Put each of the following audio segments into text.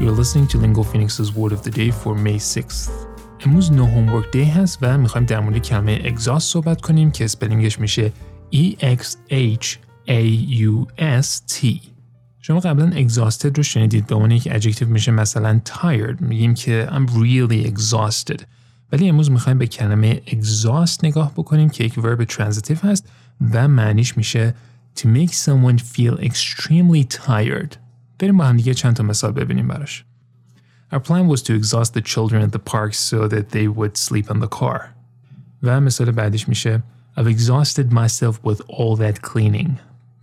You're listening to Lingo Phoenix's Word of the Day for May 6th. امروز نو هومورک دی هست و می‌خوایم در مورد کلمه اگزاست صحبت کنیم که اسپلینگش میشه E-X-H-A-U-S-T شما قبلا exhausted رو شنیدید. به عنوان یک adjective میشه مثلا tired. میگیم که I'm really exhausted. ولی امروز می‌خوایم به کلمه exhaust نگاه بکنیم که یک verb transitive هست و معنیش میشه to make someone feel extremely tired. بریم با هم دیگه چند تا مثال ببینیم براش Our plan was to exhaust the children at the park so that they would sleep in the car. و مثال بعدیش میشه I've exhausted myself with all that cleaning.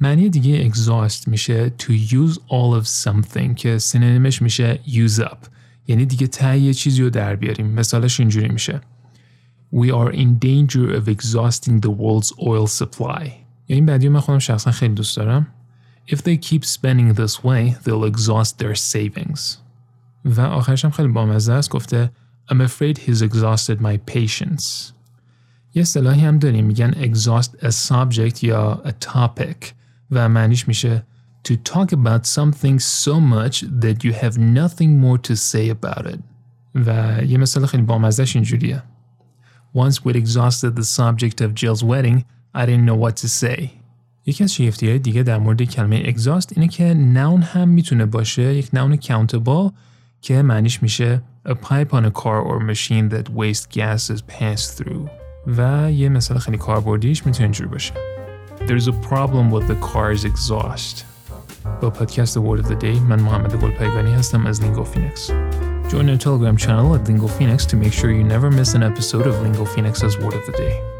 معنی دیگه exhaust میشه to use all of something که سینونیمش میشه use up. یعنی دیگه ته یه چیزی رو در بیاریم. مثالش اینجوری میشه We are in danger of exhausting the world's oil supply. یا این بعدی من خودم شخصا خیلی دوست دارم. If they keep spending this way, they'll exhaust their savings. و آخرش هم خیلی بامزه است گفته I'm afraid he's exhausted my patience. یه اصطلاحی هم داریم میگن exhaust a subject یا a topic و معنیش میشه to talk about something so much that you have nothing more to say about it. و یه مثال خیلی بامزهش اینجوریه. Once we'd exhausted the subject of Jill's wedding, I didn't know what to say. یکی از شیفتی های دیگه در مورد کلمه exhaust اینه که noun هم می‌تونه باشه یک noun countable که معنیش میشه a pipe on a car or machine that waste gases pass through و یه مثال خیلی کاربردیش می‌تونه اینجوری باشه There's a problem with the car's exhaust با پادکست Word of the Day من محمد گلپایگانی هستم از Lingo Phoenix Join our Telegram channel at Lingo Phoenix to make sure you never miss an episode of Lingo Phoenix's Word of the Day.